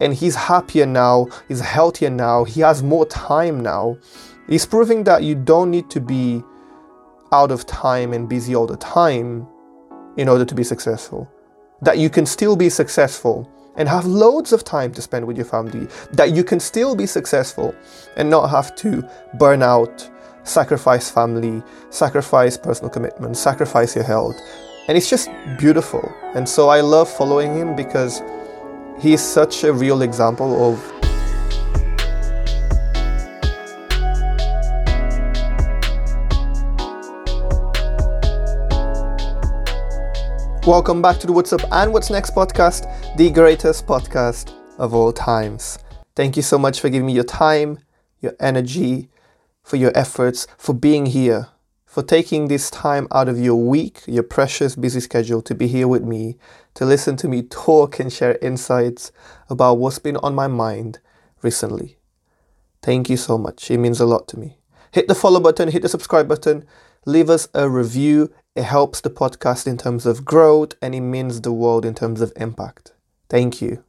and he's happier now, he's healthier now, he has more time now. He's proving that you don't need to be out of time and busy all the time in order to be successful. That you can still be successful and have loads of time to spend with your family. That you can still be successful and not have to burn out, sacrifice family, sacrifice personal commitment, sacrifice your health. And it's just beautiful. And so I love following him because he's such a real example of Welcome back to the What's Up and What's Next podcast, the greatest podcast of all times. Thank you so much for giving me your time, your energy, for your efforts, for being here, for taking this time out of your week, your precious busy schedule to be here with me, to listen to me talk and share insights about what's been on my mind recently. Thank you so much. It means a lot to me. Hit the follow button, hit the subscribe button, leave us a review it helps the podcast in terms of growth and it means the world in terms of impact. Thank you.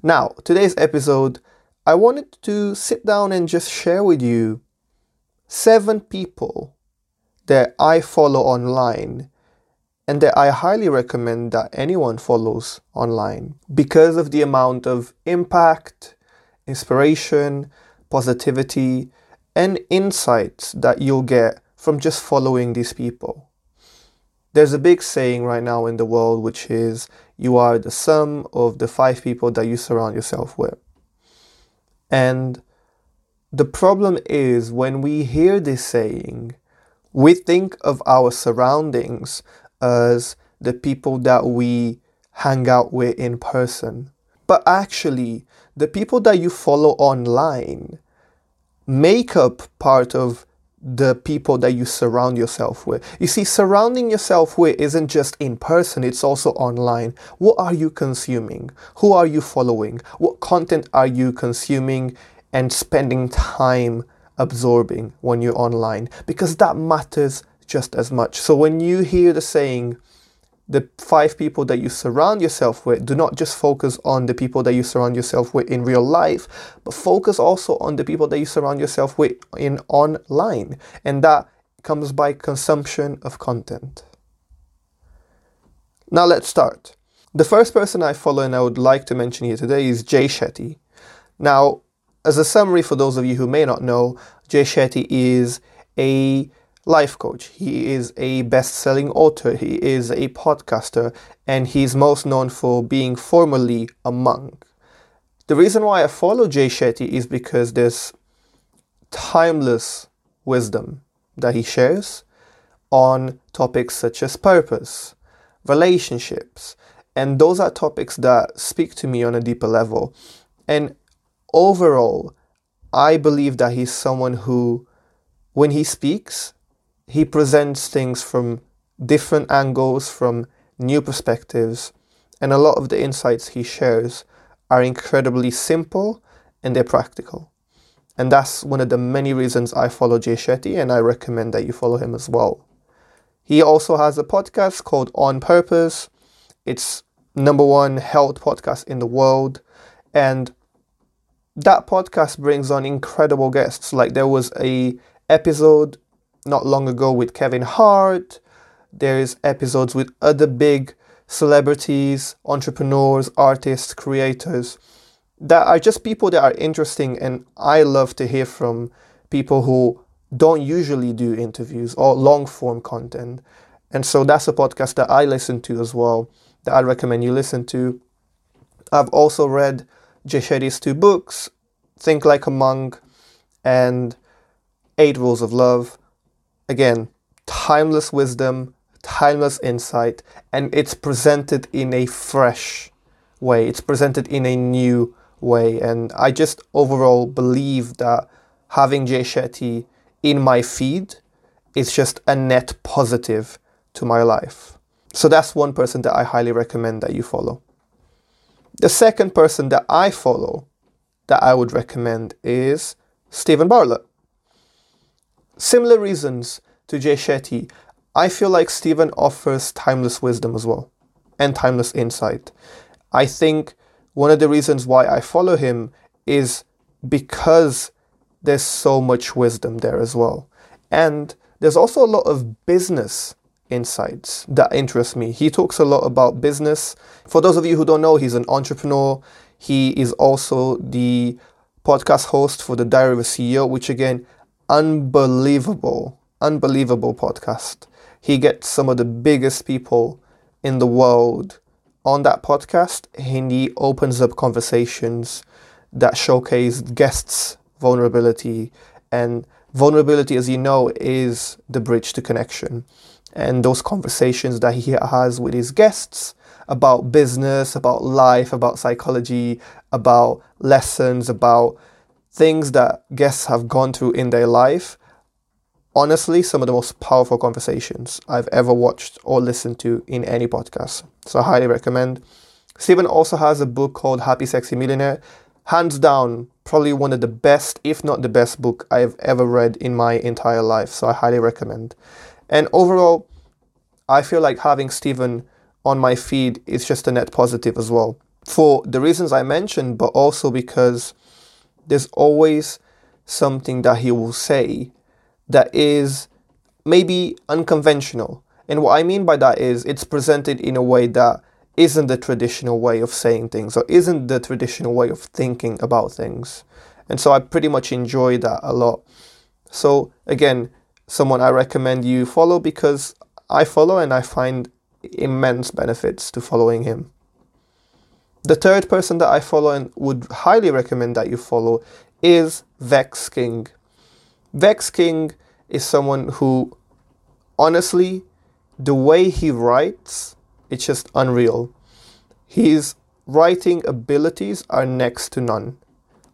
Now, today's episode, I wanted to sit down and just share with you seven people that I follow online and that I highly recommend that anyone follows online because of the amount of impact, inspiration, positivity, and insights that you'll get from just following these people. There's a big saying right now in the world which is you are the sum of the five people that you surround yourself with. And the problem is when we hear this saying, we think of our surroundings as the people that we hang out with in person. But actually, the people that you follow online make up part of the people that you surround yourself with. You see, surrounding yourself with isn't just in person, it's also online. What are you consuming? Who are you following? What content are you consuming and spending time absorbing when you're online? Because that matters just as much. So when you hear the saying, the five people that you surround yourself with, do not just focus on the people that you surround yourself with in real life, but focus also on the people that you surround yourself with in online. And that comes by consumption of content. Now let's start. The first person I follow and I would like to mention here today is Jay Shetty. Now, as a summary for those of you who may not know, Jay Shetty is a life coach. He is a best selling author. He is a podcaster. And he's most known for being formerly a monk. The reason why I follow Jay Shetty is because there's timeless wisdom that he shares on topics such as purpose, relationships, and those are topics that speak to me on a deeper level. And overall, I believe that he's someone who, when he speaks, he presents things from different angles, from new perspectives, and a lot of the insights he shares are incredibly simple and they're practical. And that's one of the many reasons I follow Jay Shetty, and I recommend that you follow him as well. He also has a podcast called On Purpose. It's number one health podcast in the world. And that podcast brings on incredible guests. Like there was a episode not long ago with Kevin Hart. There's episodes with other big celebrities, entrepreneurs, artists, creators that are just people that are interesting and I love to hear from people who don't usually do interviews or long form content. And so that's a podcast that I listen to as well that I recommend you listen to. I've also read Jay Shetty's two books, Think Like a Monk and Eight Rules of Love again, timeless wisdom, timeless insight, and it's presented in a fresh way. It's presented in a new way. And I just overall believe that having Jay Shetty in my feed is just a net positive to my life. So that's one person that I highly recommend that you follow. The second person that I follow that I would recommend is Steven Bartlett. Similar reasons to Jay Shetty, I feel like Steven offers timeless wisdom as well and timeless insight. I think one of the reasons why I follow him is because there's so much wisdom there as well. And there's also a lot of business insights that interest me. He talks a lot about business. For those of you who don't know, he's an entrepreneur. He is also the podcast host for the Diary of a CEO, which again, unbelievable, unbelievable podcast. He gets some of the biggest people in the world on that podcast and he opens up conversations that showcase guests' vulnerability. And vulnerability, as you know, is the bridge to connection. And those conversations that he has with his guests about business, about life, about psychology, about lessons, about things that guests have gone through in their life. Honestly, some of the most powerful conversations I've ever watched or listened to in any podcast. So I highly recommend. Steven also has a book called Happy Sexy Millionaire. Hands down, probably one of the best, if not the best book I've ever read in my entire life. So I highly recommend. And overall, I feel like having Steven on my feed is just a net positive as well. For the reasons I mentioned, but also because there's always something that he will say that is maybe unconventional. And what I mean by that is it's presented in a way that isn't the traditional way of saying things or isn't the traditional way of thinking about things. And so I pretty much enjoy that a lot. So again, someone I recommend you follow because I follow and I find immense benefits to following him. The third person that I follow and would highly recommend that you follow is Vex King. Vex King is someone who, honestly, the way he writes, it's just unreal. His writing abilities are next to none.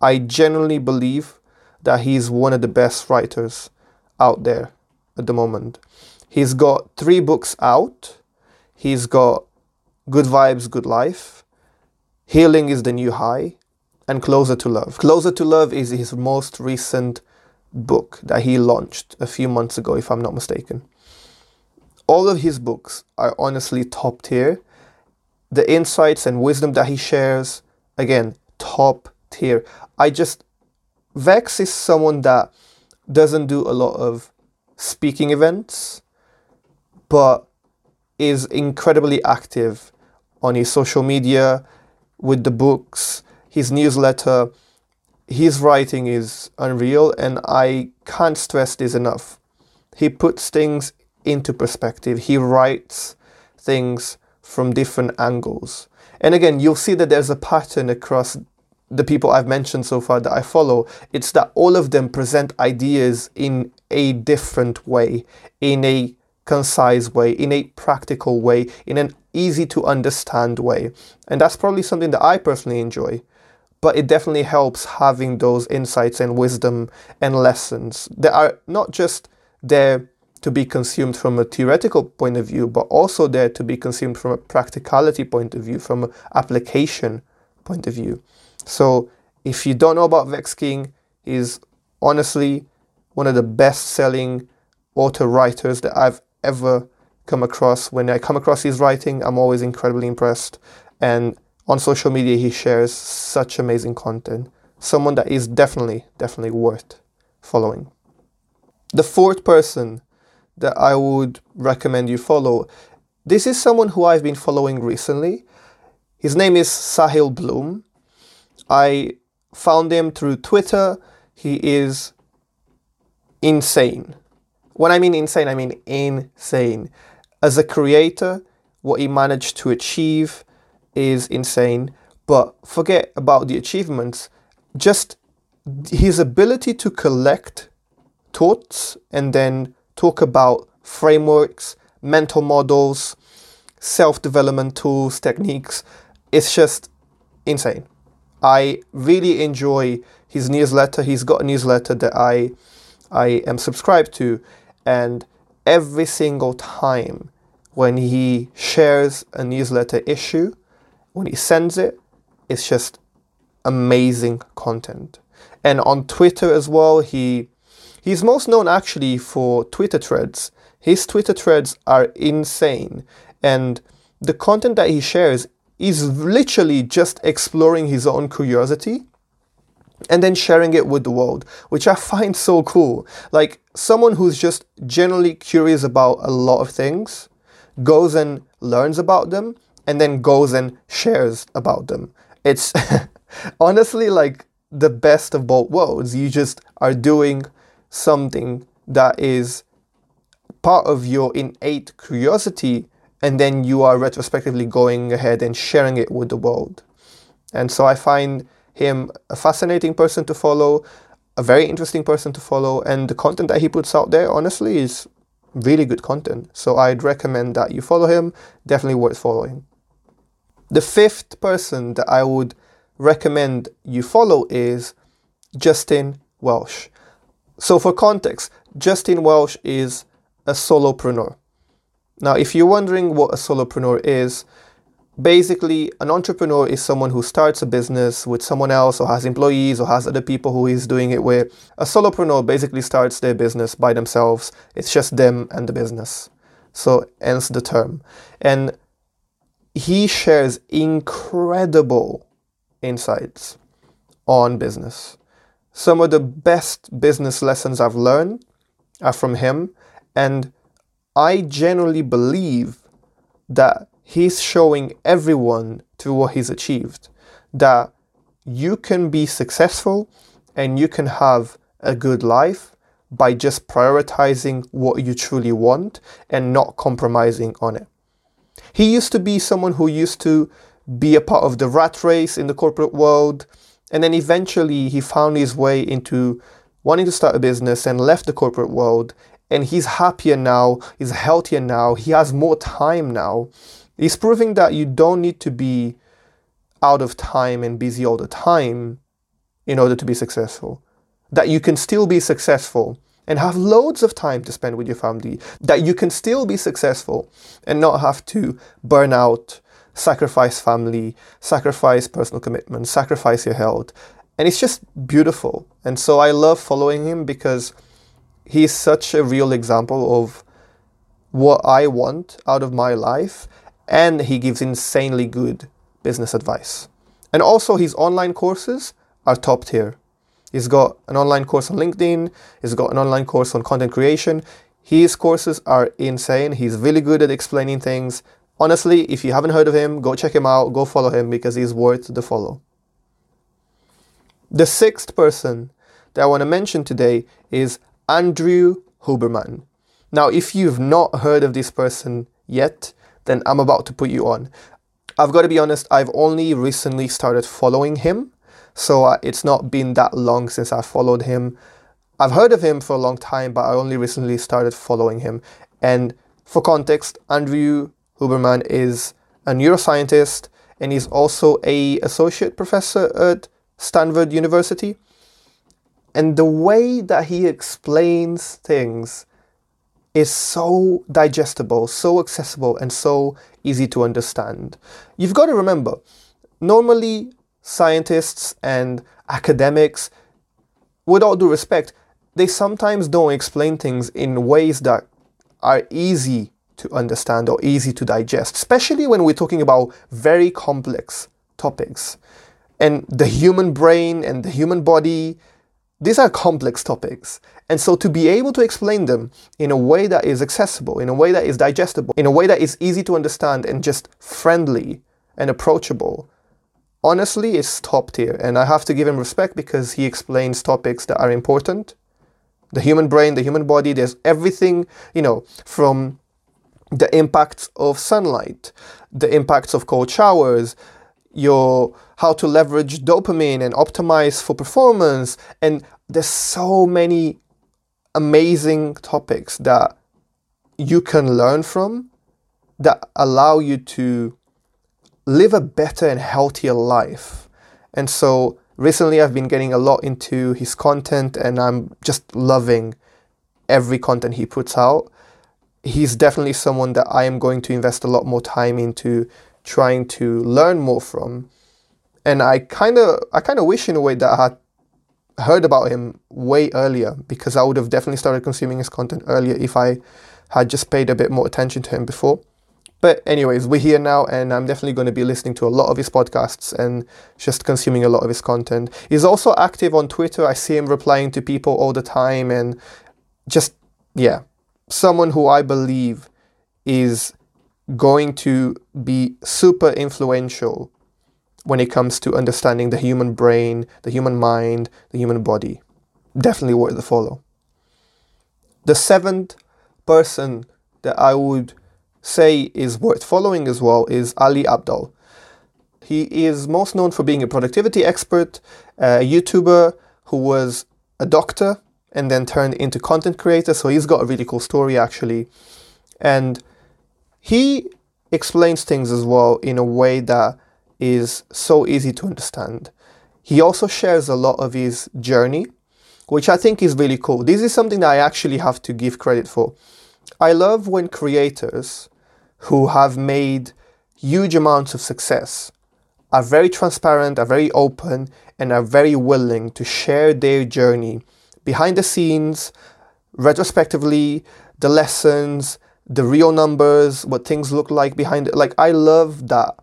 I genuinely believe that he's one of the best writers out there at the moment. He's got three books out. He's got Good Vibes, Good Life, Healing is the New High, and Closer to Love. Closer to Love is his most recent book that he launched a few months ago, if I'm not mistaken. All of his books are honestly top tier. The insights and wisdom that he shares, again, top tier. I just, Vex is someone that doesn't do a lot of speaking events but is incredibly active on his social media, with the books, his newsletter. His writing is unreal, and I can't stress this enough. He puts things into perspective, he writes things from different angles. And again, you'll see that there's a pattern across the people I've mentioned so far that I follow. It's that all of them present ideas in a different way, in a concise way, in a practical way, in an easy to understand way. And that's probably something that I personally enjoy. But it definitely helps having those insights and wisdom and lessons that are not just there to be consumed from a theoretical point of view, but also there to be consumed from a practicality point of view, from an application point of view. So if you don't know about Vex King, he's honestly one of the best selling author writers that I've ever come across. When I come across his writing, I'm always incredibly impressed. And on social media, he shares such amazing content. Someone that is definitely, definitely worth following. The fourth person that I would recommend you follow, this is someone who I've been following recently. His name is Sahil Bloom. I found him through Twitter. He is insane. When I mean insane, I mean insane. As a creator, what he managed to achieve is insane. But forget about the achievements, just his ability to collect thoughts and then talk about frameworks, mental models, self development tools, techniques. It's just insane. I really enjoy his newsletter. He's got a newsletter that I I am subscribed to and every single time when he shares a newsletter issue, when he sends it, it's just amazing content. And on Twitter as well, he he's most known actually for Twitter threads. His Twitter threads are insane and the content that he shares is literally just exploring his own curiosity and then sharing it with the world, which I find so cool. Like someone who's just generally curious about a lot of things goes and learns about them and then goes and shares about them. It's honestly like the best of both worlds. You just are doing something that is part of your innate curiosity and then you are retrospectively going ahead and sharing it with the world. And so I find him a fascinating person to follow, a very interesting person to follow, and the content that he puts out there, honestly, is really good content. So I'd recommend that you follow him, definitely worth following. The fifth person that I would recommend you follow is Justin Welsh. So, for context, Justin Welsh is a solopreneur. Now, if you're wondering what a solopreneur is, basically an entrepreneur is someone who starts a business with someone else or has employees or has other people who he's doing it with. A solopreneur basically starts their business by themselves. It's just them and the business. So hence the term. And he shares incredible insights on business. Some of the best business lessons I've learned are from him and I genuinely believe that he's showing everyone to what he's achieved that you can be successful and you can have a good life by just prioritizing what you truly want and not compromising on it. He used to be someone who used to be a part of the rat race in the corporate world, and then eventually he found his way into wanting to start a business and left the corporate world and he's happier now, he's healthier now, he has more time now. He's proving that you don't need to be out of time and busy all the time in order to be successful. That you can still be successful and have loads of time to spend with your family. That you can still be successful and not have to burn out, sacrifice family, sacrifice personal commitment, sacrifice your health. And it's just beautiful. And so I love following him because he's such a real example of what I want out of my life, and he gives insanely good business advice. And also, his online courses are top tier. He's got an online course on LinkedIn, he's got an online course on content creation. His courses are insane. He's really good at explaining things. Honestly, if you haven't heard of him, go check him out, go follow him because he's worth the follow. The sixth person that I want to mention today is Andrew Huberman. Now, if you've not heard of this person yet, then I'm about to put you on. I've got to be honest, I've only recently started following him, so uh, it's not been that long since I followed him. I've heard of him for a long time, but I only recently started following him. And for context, Andrew Huberman is a neuroscientist and he's also a associate professor at Stanford University. And the way that he explains things is so digestible, so accessible, and so easy to understand. You've got to remember, normally scientists and academics, with all due respect, they sometimes don't explain things in ways that are easy to understand or easy to digest, especially when we're talking about very complex topics. And the human brain and the human body these are complex topics. And so to be able to explain them in a way that is accessible, in a way that is digestible, in a way that is easy to understand and just friendly and approachable, honestly is top tier. And I have to give him respect because he explains topics that are important. The human brain, the human body, there's everything, you know, from the impacts of sunlight, the impacts of cold showers, your how to leverage dopamine and optimize for performance and there's so many amazing topics that you can learn from that allow you to live a better and healthier life. And so recently I've been getting a lot into his content and I'm just loving every content he puts out. He's definitely someone that I am going to invest a lot more time into trying to learn more from. And I kind of I kind of wish in a way that I had heard about him way earlier because I would have definitely started consuming his content earlier if I had just paid a bit more attention to him before. But, anyways, we're here now, and I'm definitely going to be listening to a lot of his podcasts and just consuming a lot of his content. He's also active on Twitter. I see him replying to people all the time, and just, yeah, someone who I believe is going to be super influential when it comes to understanding the human brain, the human mind, the human body. Definitely worth the follow. The seventh person that I would say is worth following as well is Ali Abdaal. He is most known for being a productivity expert, a YouTuber who was a doctor and then turned into content creator. So he's got a really cool story actually. And he explains things as well in a way that is so easy to understand. He also shares a lot of his journey, which I think is really cool. This is something that I actually have to give credit for. I love when creators who have made huge amounts of success are very transparent, are very open, and are very willing to share their journey behind the scenes, retrospectively, the lessons, the real numbers, what things look like behind it. Like, I love that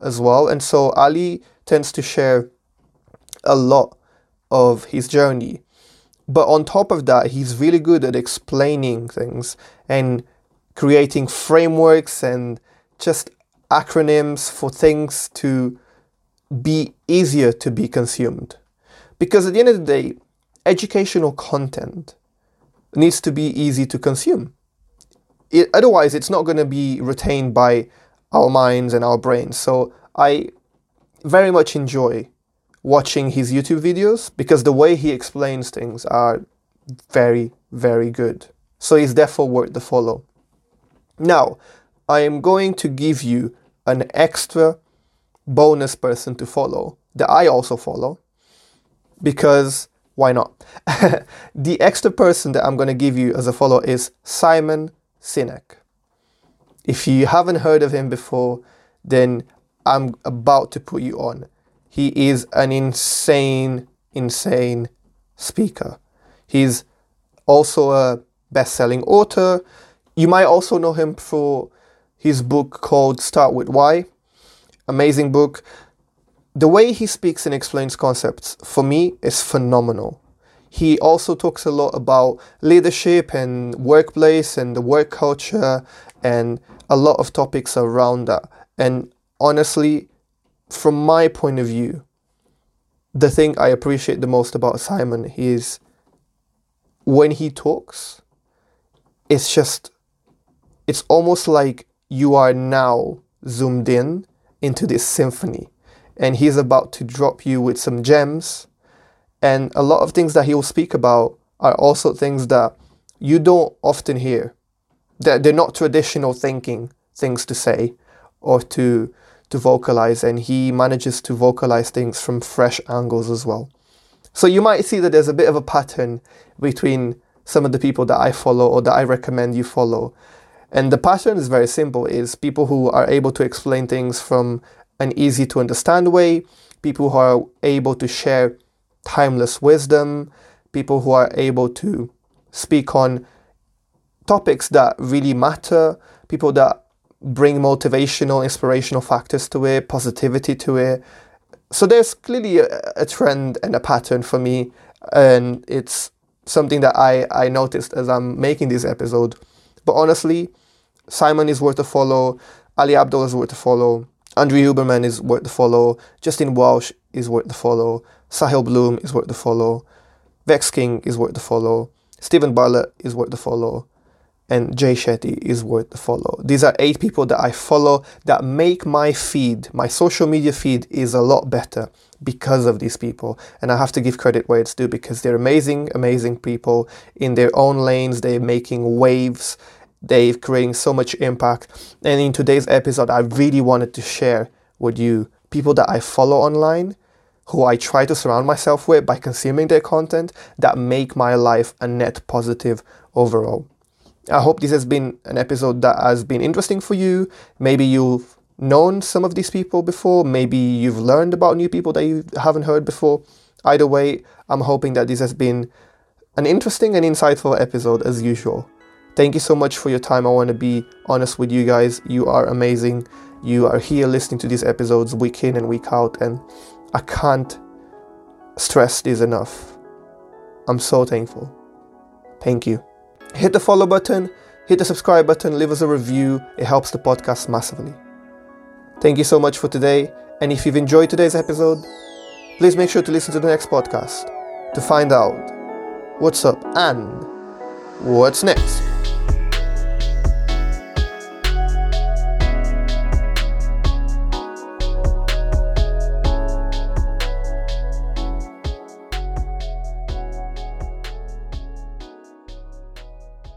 as well. And so Ali tends to share a lot of his journey. But on top of that, he's really good at explaining things and creating frameworks and just acronyms for things to be easier to be consumed. Because at the end of the day, educational content needs to be easy to consume. It, otherwise, it's not going to be retained by our minds and our brains. So I very much enjoy watching his YouTube videos because the way he explains things are very, very good. So he's therefore worth the follow. Now, I am going to give you an extra bonus person to follow that I also follow because why not? the extra person that I'm going to give you as a follow is Simon Sinek. If you haven't heard of him before, then I'm about to put you on. He is an insane, insane speaker. He's also a best selling author. You might also know him for his book called Start with Why. Amazing book. The way he speaks and explains concepts, for me, is phenomenal. He also talks a lot about leadership and workplace and the work culture and a lot of topics around that. And honestly, from my point of view, the thing I appreciate the most about Simon is when he talks, it's just it's almost like you are now zoomed in into this symphony and he's about to drop you with some gems and a lot of things that he'll speak about are also things that you don't often hear that they're not traditional thinking things to say or to to vocalize. And he manages to vocalize things from fresh angles as well. So you might see that there's a bit of a pattern between some of the people that I follow or that I recommend you follow. And the pattern is very simple is people who are able to explain things from an easy to understand way, people who are able to share timeless wisdom, people who are able to speak on topics that really matter, people that bring motivational, inspirational factors to it, positivity to it. So there's clearly a, a trend and a pattern for me, and it's something that I, I noticed as I'm making this episode. But honestly, Simon is worth a follow. Ali Abdaal is worth a follow. Andrew Huberman is worth the follow. Justin Welsh is worth the follow. Sahil Bloom is worth the follow. Vex King is worth the follow. Steven Bartlett is worth the follow. And Jay Shetty is worth the follow. These are eight people that I follow that make my feed, my social media feed, is a lot better because of these people. And I have to give credit where it's due because they're amazing, amazing people in their own lanes. They're making waves they're creating so much impact. And in today's episode, I really wanted to share with you people that I follow online, who I try to surround myself with by consuming their content that make my life a net positive overall. I hope this has been an episode that has been interesting for you. Maybe you've known some of these people before, maybe you've learned about new people that you haven't heard before. Either way, I'm hoping that this has been an interesting and insightful episode as usual. Thank you so much for your time. I want to be honest with you guys. You are amazing. You are here listening to these episodes week in and week out, and I can't stress this enough. I'm so thankful. Thank you. Hit the follow button, hit the subscribe button, leave us a review. It helps the podcast massively. Thank you so much for today. And if you've enjoyed today's episode, please make sure to listen to the next podcast to find out what's up and what's next.